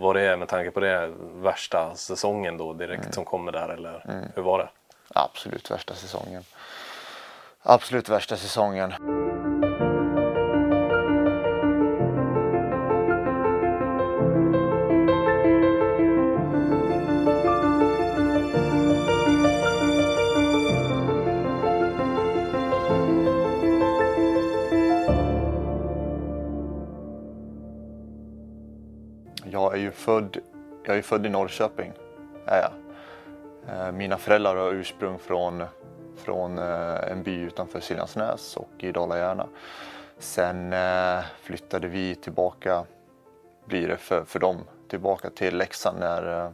var det med tanke på det värsta säsongen då direkt Mm. som kommer där eller hur var det? Absolut värsta säsongen. Absolut värsta säsongen. Ju född, jag är född i Norrköping. Är jag. Eh, mina föräldrar har ursprung från, från eh, en by utanför Siljansnäs och i Dala-Järna. Sen eh, flyttade vi tillbaka, blir det för, för dem, tillbaka till Leksand när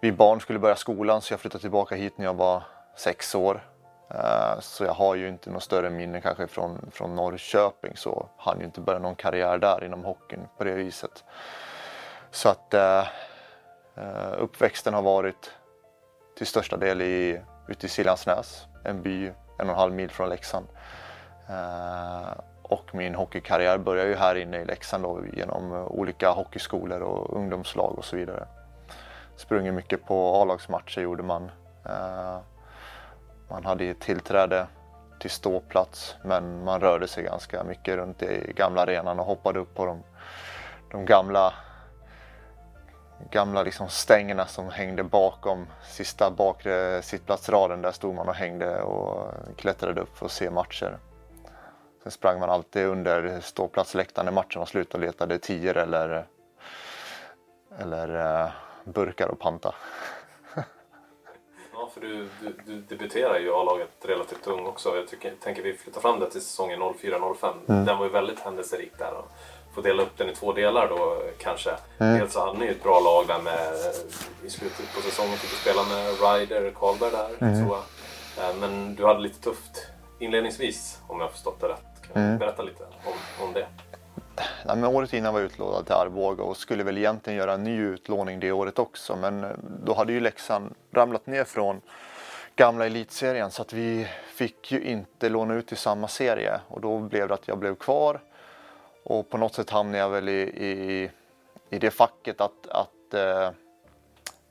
vi barn skulle börja skolan så jag flyttade tillbaka hit när jag var sex år. Så jag har ju inte något större minne kanske från, från Norrköping så hann ju inte börja någon karriär där inom hockeyn på det viset. Så att eh, eh, uppväxten har varit till största del i, ute i Siljansnäs, en by en och en halv mil från Leksand. Eh, och min hockeykarriär började ju här inne i Leksand då, genom eh, olika hockeyskolor och ungdomslag och så vidare. Sprungit mycket på A-lagsmatcher gjorde man. Eh, man hade ju tillträde till ståplats men man rörde sig ganska mycket runt i gamla arenan och hoppade upp på de, de gamla gamla liksom stängerna som hängde bakom sista bakre sittplatsraden. Där stod man och hängde och klättrade upp för att se matcher. Sen sprang man alltid under ståplatsläktaren när matchen var slut och letade tior eller, eller eh, burkar och panta. Ja, för du, du, du debuterar ju i A-laget relativt ung också. Jag tycker, tänker vi flyttar fram det till säsongen 04-05. Mm. Den var ju väldigt händelserik där. Och får dela upp den i två delar då kanske. Mm. Dels så hade ni ju ett bra lag där med i slutet på säsongen fick du spela med Ryder Karlberg där. Mm. Så, eh, men du hade lite tufft inledningsvis om jag har förstått det rätt. Kan Mm. du berätta lite om, om det? Nej, men året innan var jag utlånad till Arboga och skulle väl egentligen göra en ny utlåning det året också. Men eh, då hade ju Leksand ramlat ner från gamla elitserien så att vi fick ju inte låna ut i samma serie. Och då blev det att jag blev kvar. Och på något sätt hamnade jag väl i, i, i det facket att, att eh,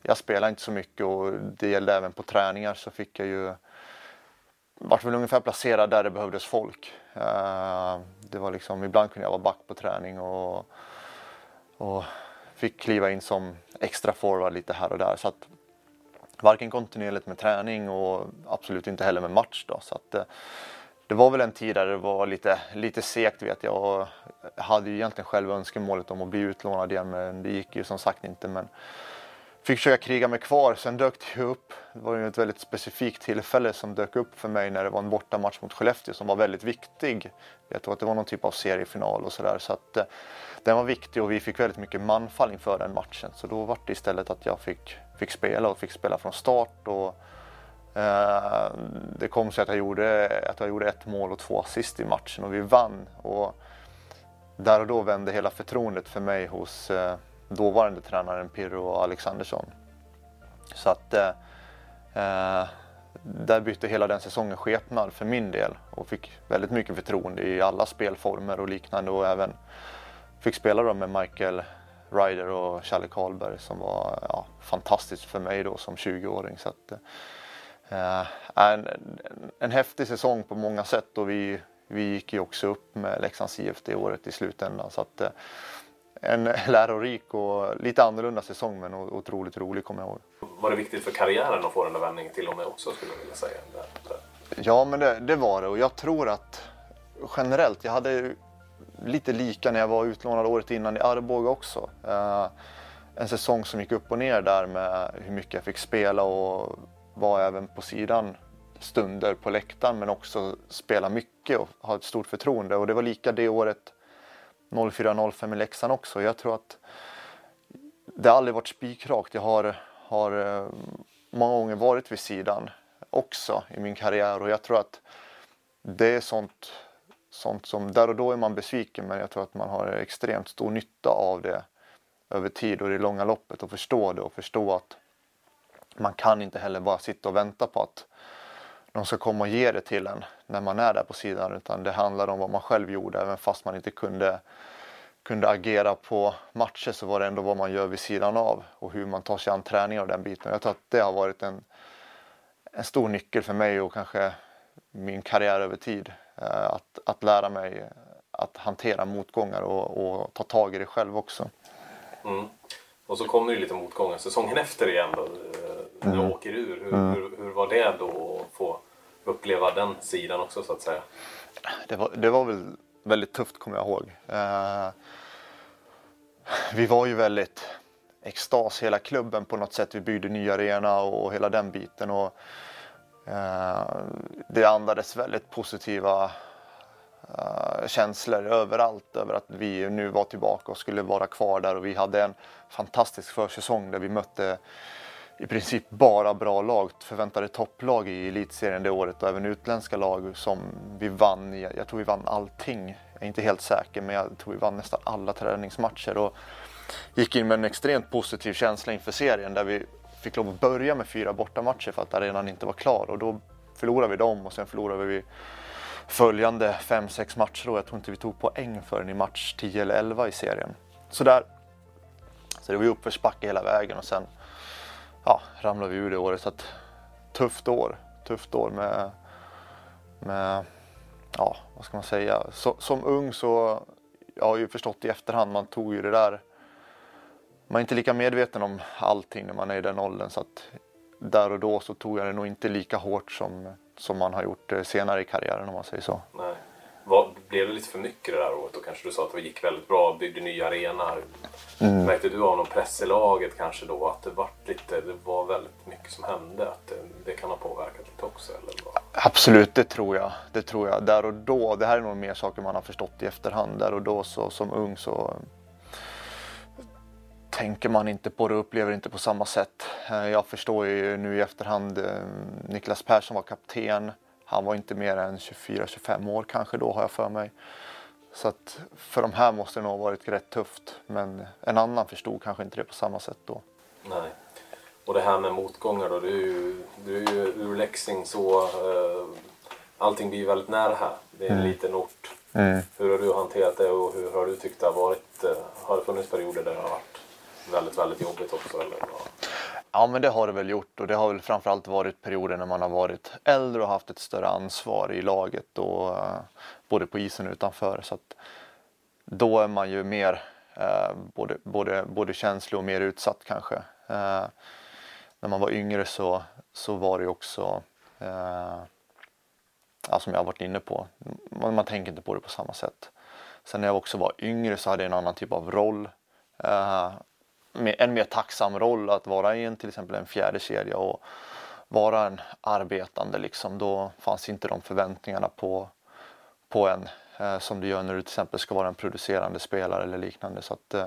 jag spelade inte så mycket och det gällde även på träningar så fick jag ju vart väl ungefär placerad där det behövdes folk. Eh, det var liksom, ibland kunde jag vara back på träning och, och fick kliva in som extra forward lite här och där. Så att varken kontinuerligt med träning och absolut inte heller med match. Då. Så att, eh, det var väl en tid där det var lite, lite segt vet jag. Och jag hade ju egentligen själv önskemålet om att bli utlånad igen men det gick ju som sagt inte. Men fick försöka kriga mig kvar. Sen dök det ju upp, det var ju ett väldigt specifikt tillfälle som dök upp för mig när det var en bortamatch mot Skellefteå som var väldigt viktig. Jag tror att det var någon typ av seriefinal och sådär. Så att eh, den var viktig och vi fick väldigt mycket manfall inför den matchen. Så då var det istället att jag fick, fick spela och fick spela från start. Och, Eh, det kom sig att jag, gjorde, att jag gjorde ett mål och två assist i matchen och vi vann. Och där och då vände hela förtroendet för mig hos eh, dåvarande tränaren Pirro Alexandersson. Så att eh, eh, där bytte hela den säsongen skepnad för min del och fick väldigt mycket förtroende i alla spelformer och liknande och även fick spela då med Michael Ryder och Challe Karlberg som var ja, fantastiskt för mig då som 20-åring. Så att, eh, en, en, en häftig säsong på många sätt och vi, vi gick ju också upp med Leksands IF det året i slutändan. Så att, eh, en lärorik och lite annorlunda säsong men otroligt rolig kommer jag ihåg. Var det viktigt för karriären att få den där vändningen till och med också skulle jag vilja säga. Ja, men det, det var det och jag tror att generellt, jag hade lite lika när jag var utlånad året innan i Arboga också. Eh, en säsong som gick upp och ner där med hur mycket jag fick spela och var även på sidan stunder på läktaren men också spela mycket och ha ett stort förtroende och det var lika det året 04-05 i Leksand också. Jag tror att det har aldrig varit spikrakt. Jag har, har eh, många gånger varit vid sidan också i min karriär och jag tror att det är sånt, sånt som, där och då är man besviken men jag tror att man har extremt stor nytta av det över tid och i det långa loppet och förstå det och förstå att man kan inte heller bara sitta och vänta på att de ska komma och ge det till en när man är där på sidan utan det handlar om vad man själv gjorde även fast man inte kunde kunde agera på matcher så var det ändå vad man gör vid sidan av och hur man tar sig an träningen och den biten. Jag tror att det har varit en, en stor nyckel för mig och kanske min karriär över tid. Eh, att, att lära mig att hantera motgångar och, och ta tag i det själv också. Mm. Och så kom det ju lite motgångar säsongen efter igen då, när du åker ur. Hur, hur, hur, var det då att få uppleva den sidan också så att säga? Det var, det var väl väldigt tufft kommer jag ihåg. Eh, vi var ju väldigt extas hela klubben på något sätt. Vi byggde ny arena och hela den biten. Och, eh, det andades väldigt positiva uh, känslor överallt över att vi nu var tillbaka och skulle vara kvar där och vi hade en fantastisk försäsong där vi mötte i princip bara bra lag, förväntade topplag i elitserien det året och även utländska lag som vi vann. Jag tror vi vann allting. Jag är inte helt säker men jag tror vi vann nästan alla träningsmatcher och gick in med en extremt positiv känsla inför serien där vi fick lov att börja med fyra bortamatcher för att arenan inte var klar och då förlorade vi dem och sen förlorade vi följande 5-6 matcher och jag tror inte vi tog poäng förrän i match 10 eller 11 i serien. Så där, så det var ju uppförsbacke hela vägen och sen ja, ramlade vi ur det året. Så att, tufft år, tufft år med, med ja, vad ska man säga. Så, som ung så, jag har ju förstått i efterhand, man tog ju det där man är inte lika medveten om allting när man är i den åldern så att där och då så tog jag det nog inte lika hårt som, som man har gjort eh, senare i karriären om man säger så. Nej. Var, blev det lite för mycket det där året? Och kanske du sa att det gick väldigt bra, byggde nya arenor. Mm. Märkte du av någon press i laget kanske då? Att det var, lite, det var väldigt mycket som hände? Att det, det kan ha påverkat lite också? Eller vad? Absolut, det tror jag. Det tror jag. Där och då, det här är nog mer saker man har förstått i efterhand. Där och då så, som ung så tänker man inte på det och upplever inte på samma sätt. Eh, jag förstår ju nu i efterhand, eh, Niklas Persson var kapten. Han var inte mer än 24-25 år kanske då har jag för mig. Så att för de här måste det nog ha varit rätt tufft. Men en annan förstod kanske inte det på samma sätt då. Nej. Och det här med motgångar då. Du är ju, du är ju ur Leksing så uh, allting blir väldigt nära här. Det är en mm. liten ort. Mm. Hur har du hanterat det och hur har du tyckt det har varit? Uh, har det funnits perioder där det har varit väldigt, väldigt jobbigt också? Eller? Ja, men det har det väl gjort och det har väl framförallt varit perioder när man har varit äldre och haft ett större ansvar i laget och uh, både på isen och utanför. Så att då är man ju mer uh, både, både, både känslig och mer utsatt kanske. Uh, när man var yngre så, så var det också ja, som jag har varit inne på, man, man tänker inte på det på samma sätt. Sen när jag också var yngre så hade jag en annan typ av roll en mer tacksam roll att vara i en, till exempel en fjärde kedja och vara en arbetande liksom. Då fanns inte de förväntningarna på, på en eh, som du gör när du till exempel ska vara en producerande spelare eller liknande. Så att, eh,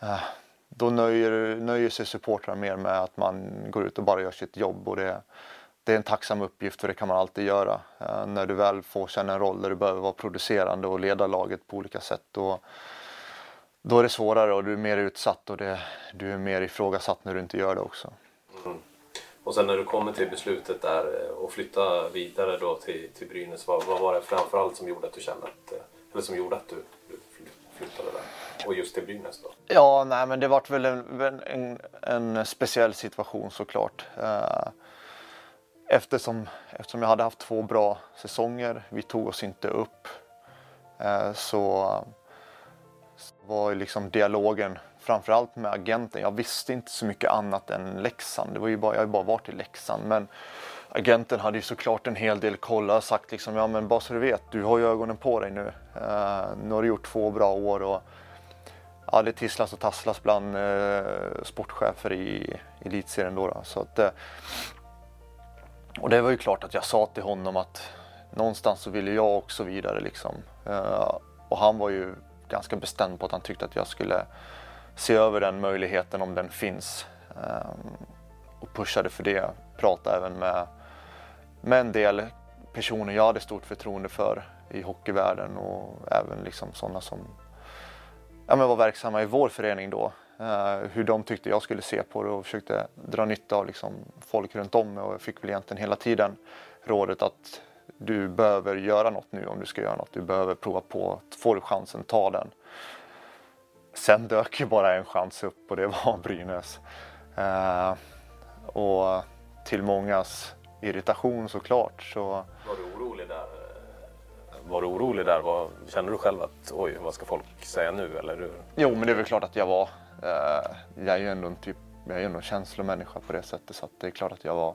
eh då nöjer, nöjer sig supportrar mer med att man går ut och bara gör sitt jobb och det, det är en tacksam uppgift för det kan man alltid göra. Eh, när du väl får känna en roll där du behöver vara producerande och leda laget på olika sätt. Och, då är det svårare och du är mer utsatt och det, du är mer ifrågasatt när du inte gör det också. Mm. Och sen när du kommer till beslutet där och eh, flytta vidare då till, till Brynäs, vad, vad var det framförallt som gjorde att du kände att, eh, eller som gjorde att du flyttade där? Och just till Brynäs då? Ja, nej men det vart väl en, en, en speciell situation såklart. Eh, eftersom, eftersom jag hade haft två bra säsonger, vi tog oss inte upp, så var liksom dialogen framförallt med agenten. Jag visste inte så mycket annat än Leksand. Det var ju bara, jag har ju bara varit i Leksand. Men agenten hade ju såklart en hel del koll och sagt liksom, ja men bara så du vet, du har ju ögonen på dig nu. Uh, nu har du gjort två bra år och ja, det tisslas och tasslas bland uh, sportchefer i elitserien då. då. Så att, uh, och det var ju klart att jag sa till honom att någonstans så ville jag också vidare liksom. och han var ju ganska bestämd på att han tyckte att jag skulle se över den möjligheten om den finns. Ehm, och pushade för det. Pratade även med, med en del personer jag hade stort förtroende för i hockeyvärlden och även liksom sådana som ja, men var verksamma i vår förening då. Uh, hur de tyckte jag skulle se på det och försökte dra nytta av liksom, folk runt om mig och jag fick väl egentligen hela tiden rådet att du behöver göra något nu om du ska göra något. Du behöver prova på. Får du chansen, ta den. sen dök ju bara en chans upp och det var Brynäs. Eh, och till mångas irritation såklart så... Var du orolig där? Var du orolig där? Var, kände du själv att oj, vad ska folk säga nu? Eller hur? Jo, men det är väl klart att jag var. Eh, jag är ju ändå en typ, jag är ändå en känslomänniska på det sättet så det är klart att jag var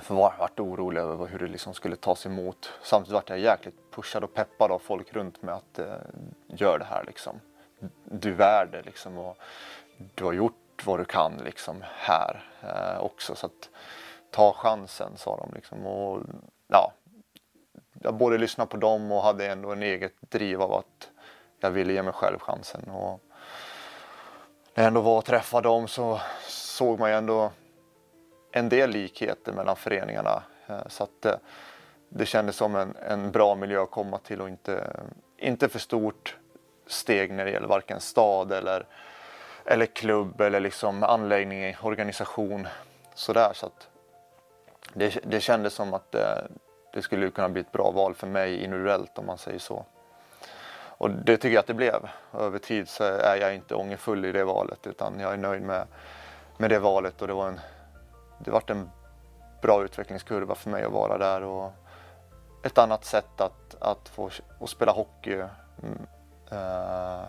för var, vart orolig över hur det liksom skulle tas emot. Samtidigt vart jag jäkligt pushad och peppad av folk runt mig att eh, gör det här liksom. Du är värd det liksom och du har gjort vad du kan liksom här eh, också så att ta chansen sa de liksom och ja. Jag både lyssnade på dem och hade ändå en eget driv av att jag ville ge mig själv chansen och när jag ändå var och träffade dem så såg man ju ändå en del likheter mellan föreningarna. Eh, så att det, det kändes som en, en bra miljö att komma till och inte, inte för stort steg när det gäller varken stad eller, eller klubb eller liksom anläggning, organisation. Sådär, så att det, det kändes som att det, det skulle kunna bli ett bra val för mig individuellt om man säger så. Och det tycker jag att det blev. Över tid så är jag inte ångerfull i det valet utan jag är nöjd med, med det valet och det var en det varit en bra utvecklingskurva för mig att vara där och ett annat sätt att, att få att spela hockey mm, eh,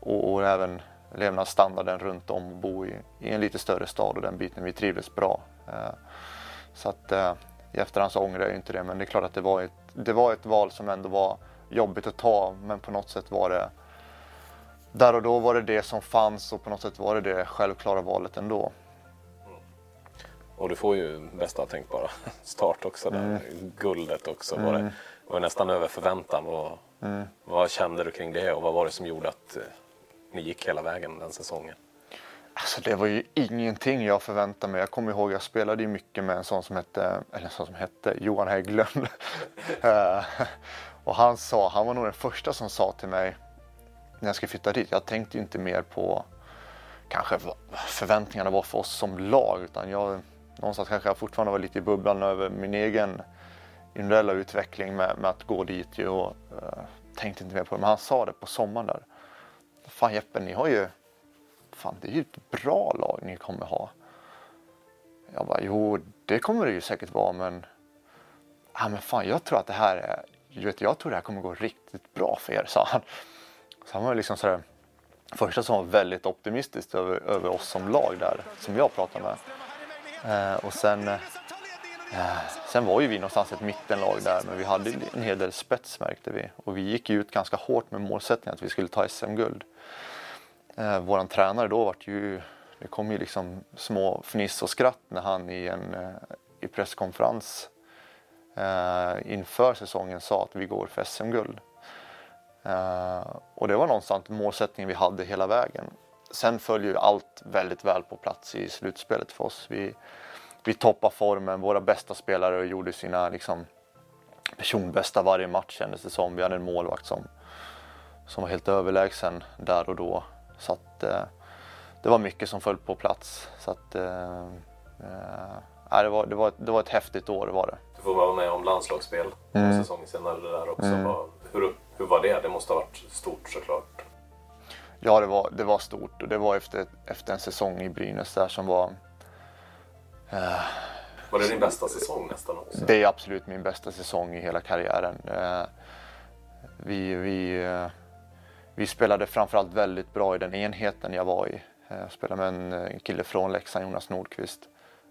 och, och, även levnadsstandarden runt om och bo i, i, en lite större stad och den biten vi trivdes bra. Eh, så att eh, i efterhand så ångrar jag inte det men det är klart att det var, ett, det var ett val som ändå var jobbigt att ta men på något sätt var det där och då var det det som fanns och på något sätt var det det självklara valet ändå. Och du får ju bästa tänkbara start också. Där. Mm. Guldet också var, det, mm. var nästan över förväntan. Och mm. Vad kände du kring det och vad var det som gjorde att eh, ni gick hela vägen den säsongen? Alltså det var ju ingenting jag förväntade mig. Jag kommer ihåg jag spelade ju mycket med en sån som hette, eller en sån som hette Johan Hägglund. Eh, och han sa, han var nog den första som sa till mig när jag skulle flytta dit. Jag tänkte inte mer på kanske förväntningarna var för oss som lag utan jag någonstans kanske jag fortfarande var lite i bubblan över min egen individuella utveckling med, med att gå dit ju och uh, tänkte inte mer på det. Men han sa det på sommaren där. Fan Jeppe, ni har ju, fan det är ju ett bra lag ni kommer ha. Jag bara, jo det kommer det ju säkert vara men, ja men fan jag tror att det här är, du vet, jag tror det här kommer gå riktigt bra för er, sa han. Så han var liksom sådär, första som var väldigt optimistisk över, över oss som lag där, som jag pratade med. Eh, och sen, eh, eh, sen var ju vi någonstans ett mittenlag där men vi hade en hel del spets märkte vi. Och vi gick ut ganska hårt med målsättningen att vi skulle ta SM-guld. Eh, våran tränare då vart ju, det kom ju liksom små fniss och skratt när han i en eh, i presskonferens eh, inför säsongen sa att vi går för SM-guld. Eh, och det var någonstans målsättningen vi hade hela vägen sen följer ju allt väldigt väl på plats i slutspelet för oss. Vi, vi toppar formen, våra bästa spelare gjorde sina liksom, personbästa varje match kändes det som. Vi hade en målvakt som, som var helt överlägsen där och då. Så att, eh, det var mycket som föll på plats. Så att, eh, eh, det, var, det, var, det var ett häftigt år var det. Du får vara med om landslagsspel mm. säsongen senare där också. Mm. Hur, hur var det? Det måste ha varit stort såklart. Ja, det var, det var stort och det var efter, efter en säsong i Brynäs där som var... Eh, var det din bästa säsong nästan också? Det är absolut min bästa säsong i hela karriären. Eh, vi, vi, eh, vi spelade framförallt väldigt bra i den enheten jag var i. Eh, jag spelade med en, en kille från Leksand, Jonas Nordqvist.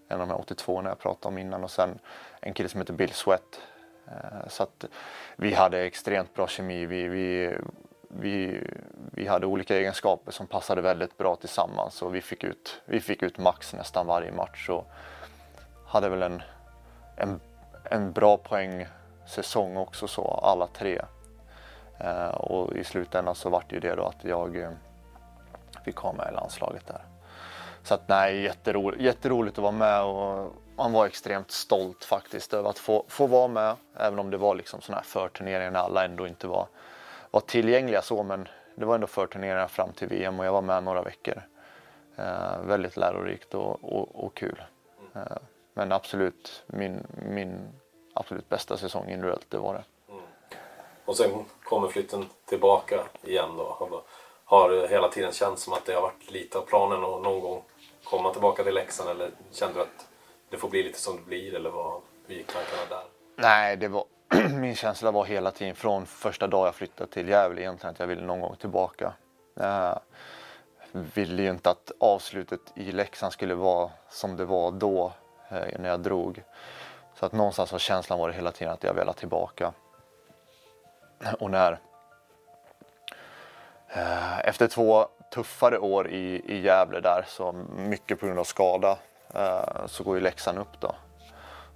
En av de här 82 när jag pratade om innan och sen en kille som heter Bill Sweat. Eh, så att vi hade extremt bra kemi. Vi, vi, vi, vi hade olika egenskaper som passade väldigt bra tillsammans och vi fick ut, vi fick ut max nästan varje match och hade väl en, en, en bra poängsäsong också så alla tre. Eh, och i slutändan så vart ju det då att jag eh, fick ha med i landslaget där. Så att nej, jätteroligt, jätteroligt att vara med och man var extremt stolt faktiskt över att få, få vara med. Även om det var liksom sådana här förturneringar när alla ändå inte var var tillgängliga så men det var ändå förturneringar fram till VM och jag var med några veckor. Eh, väldigt lärorikt och, och, och kul. Eh, men absolut min, min absolut bästa säsong individuellt, det var det. Mm. Och sen kommer flytten tillbaka igen då. Har hela tiden känts som att det har varit lite av planen att någon gång komma tillbaka till Leksand eller kände du att det får bli lite som det blir eller vad, hur gick tankarna där? Nej, det var, min känsla var hela tiden från första dagen jag flyttade till Gävle egentligen att jag ville någon gång tillbaka. Jag ville ju inte att avslutet i Leksand skulle vara som det var då eh, när jag drog. Så att någonstans har känslan varit hela tiden att jag velat tillbaka. Och när eh, efter två tuffare år i, i Gävle där, så mycket på grund av skada, eh, så går ju Leksand upp då.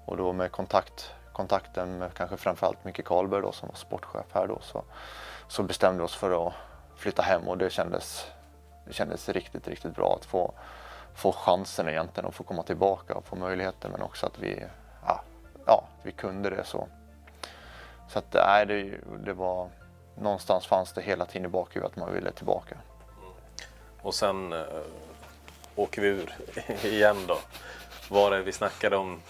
Och då med kontakt, kontakten med kanske framförallt Micke Karlberg då som var sportchef här då så, så bestämde vi oss för att flytta hem och det kändes, det kändes riktigt, riktigt bra att få, få chansen egentligen att få komma tillbaka och få möjligheten men också att vi, ja, ja vi kunde det så. Så att nej, det, det var någonstans fanns det hela tiden i bakhuvudet att man ville tillbaka. Mm. Och sen äh, åker vi ur igen då. Var det vi snackade om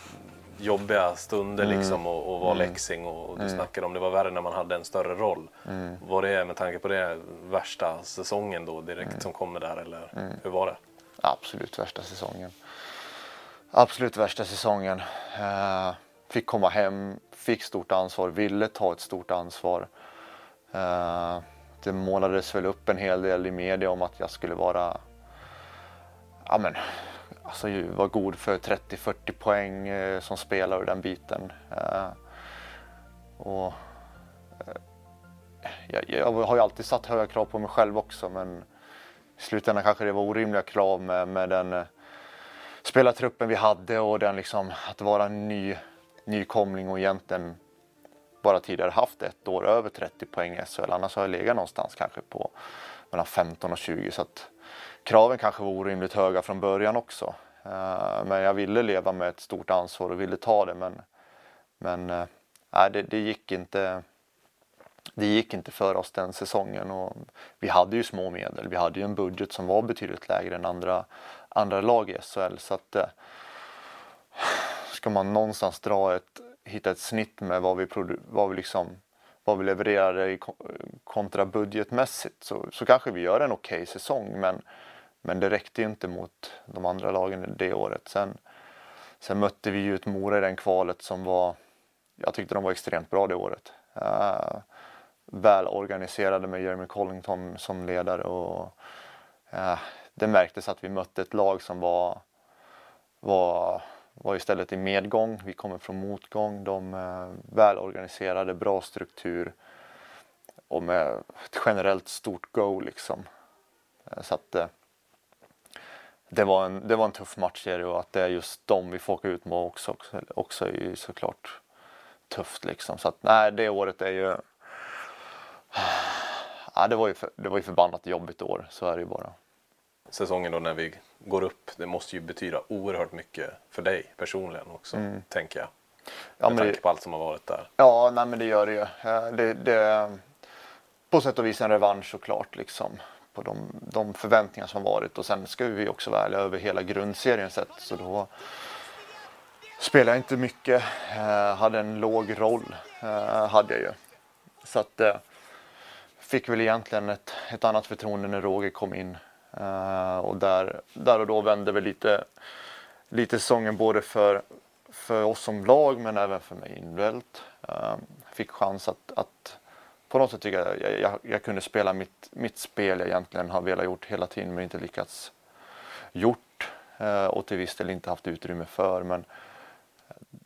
jobbiga stunder mm. liksom och, och vara mm. läxing och, och du mm. snackade om det var värre när man hade en större roll. Mm. Var det med tanke på det värsta säsongen då direkt mm. som kommer där eller mm. hur var det? Absolut värsta säsongen. Absolut värsta säsongen. Uh, fick komma hem, fick stort ansvar, ville ta ett stort ansvar. Uh, det målades väl upp en hel del i media om att jag skulle vara ja, men, alltså, var god för 30-40 poäng eh, som spelare och den biten. Eh, och, eh, jag, jag, har ju alltid satt höga krav på mig själv också men i slutändan kanske det var orimliga krav med, med den eh, spelartruppen vi hade och den liksom, att vara en ny, nykomling och egentligen bara tidigare haft ett år över 30 poäng i SHL. Annars har jag legat någonstans kanske på mellan 15 och 20 så att kraven kanske var orimligt höga från början också. Eh, men jag ville leva med ett stort ansvar och ville ta det men, men uh, det, det, gick inte. Det gick inte för oss den säsongen och vi hade ju små medel. Vi hade ju en budget som var betydligt lägre än andra, andra lag i SHL så att eh, ska man någonstans dra ett, hitta ett snitt med vad vi, vad vi liksom vad vi levererade kontra budgetmässigt så, så kanske vi gör en okej okay säsong men men det räckte inte mot de andra lagen det året. Sen, sen mötte vi ju ett Mora i den kvalet som var, jag tyckte de var extremt bra det året. Uh, väl organiserade med Jeremy Collington som ledare och uh, det märktes att vi mötte ett lag som var, var, var istället i medgång. Vi kommer från motgång. De eh, uh, välorganiserade, bra struktur och med ett generellt stort go liksom. Så att det var, en, det var en tuff matchserie och att det är just dem vi får åka ut mot också, också, också är ju såklart tufft liksom. Så att nej, det året är ju... Ja, det var ju, för, det var ju förbannat jobbigt år, så är det ju bara. Säsongen då när vi går upp, det måste ju betyda oerhört mycket för dig personligen också, mm. tänker jag. Ja, Med tanke på allt som har varit där. Ja, nej men det gör det ju. Det, det, på sätt och vis en revansch såklart liksom på de, de förväntningar som varit och sen ska vi också vara ärliga över hela grundserien sett så då spelade jag inte mycket, eh, hade en låg roll, eh, hade jag ju. Så att eh, fick väl egentligen ett, ett annat förtroende när Roger kom in eh, och där, där och då vände väl lite, lite säsongen både för, för oss som lag men även för mig individuellt. Eh, fick chans att, att på något sätt tycker jag, jag, jag, jag kunde spela mitt, mitt spel jag egentligen har velat gjort hela tiden men inte lyckats gjort eh, och till viss del inte haft utrymme för. Men,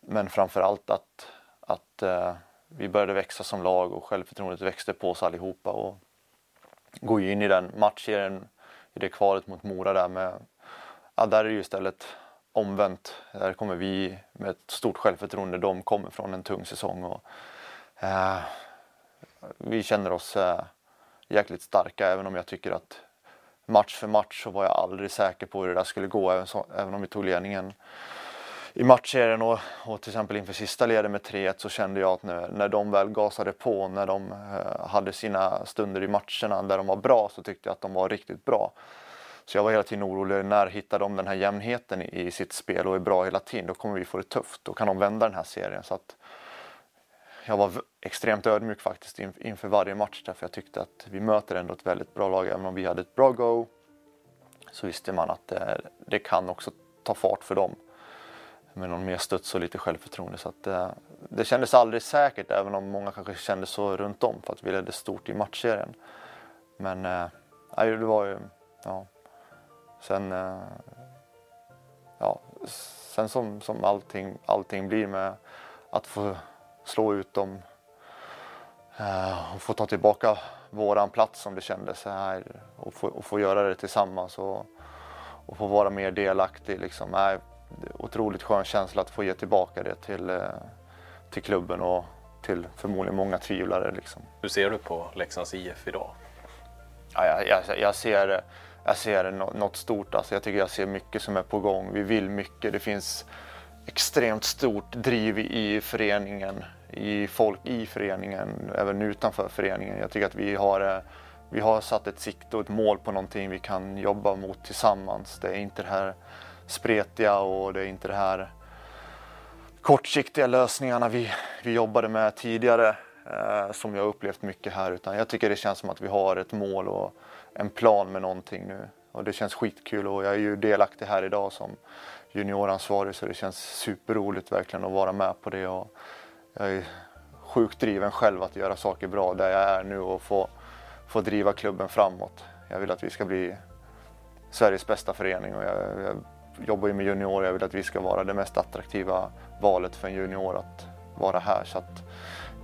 men framförallt att, att eh, vi började växa som lag och självförtroendet växte på oss allihopa och gå in i den matchserien i det kvalet mot Mora där med, ja, där är det ju istället omvänt. Där kommer vi med ett stort självförtroende. De kommer från en tung säsong och eh, vi känner oss eh, jäkligt starka även om jag tycker att match för match så var jag aldrig säker på hur det där skulle gå även, så, även om vi tog ledningen i matchserien och, och till exempel inför sista leden med 3-1 så kände jag att när, när de väl gasade på, när de eh, hade sina stunder i matcherna där de var bra så tyckte jag att de var riktigt bra. Så jag var hela tiden orolig, när hittar de den här jämnheten i, i sitt spel och är bra hela tiden, då kommer vi få det tufft. Då kan de vända den här serien. Så att jag var extremt ödmjuk faktiskt inför varje match därför jag tyckte att vi möter ändå ett väldigt bra lag. Även om vi hade ett bra go så visste man att det, det kan också ta fart för dem med någon mer studs och lite självförtroende. Så att det, eh, det kändes aldrig säkert även om många kanske kände så runt om för att vi ledde stort i matchserien. Men äh, det var ju, ja. Sen, äh, ja, sen som, som allting, allting blir med att få slå ut dem äh, och få ta tillbaka våran plats som det kändes här och få, och få göra det tillsammans och, och få vara mer delaktig. Liksom. Äh, otroligt skön känsla att få ge tillbaka det till, eh, till klubben och till förmodligen många tvivlare. Liksom. Hur ser du på Leksands IF idag? Ja, jag, jag, jag ser, jag ser något stort. Alltså jag tycker jag ser mycket som är på gång. Vi vill mycket. Det finns extremt stort driv i föreningen, i folk i föreningen, även utanför föreningen. Jag tycker att vi har, eh, vi har satt ett sikte och ett mål på någonting vi kan jobba mot tillsammans. Det är inte det här spretiga och det är inte det här kortsiktiga lösningarna vi, vi jobbade med tidigare eh, som jag upplevt mycket här utan jag tycker det känns som att vi har ett mål och en plan med någonting nu och det känns skitkul och jag är ju delaktig här idag som junioransvarig så det känns superroligt verkligen att vara med på det och jag är sjukt driven själv att göra saker bra där jag är nu och få, få driva klubben framåt. Jag vill att vi ska bli Sveriges bästa förening och jag, jag jobbar ju med juniorer. Jag vill att vi ska vara det mest attraktiva valet för en junior att vara här. Så att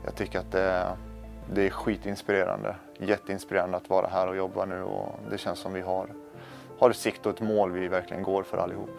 jag tycker att det är, det är skitinspirerande. Jätteinspirerande att vara här och jobba nu och det känns som vi har, har ett sikt och ett mål vi verkligen går för allihop.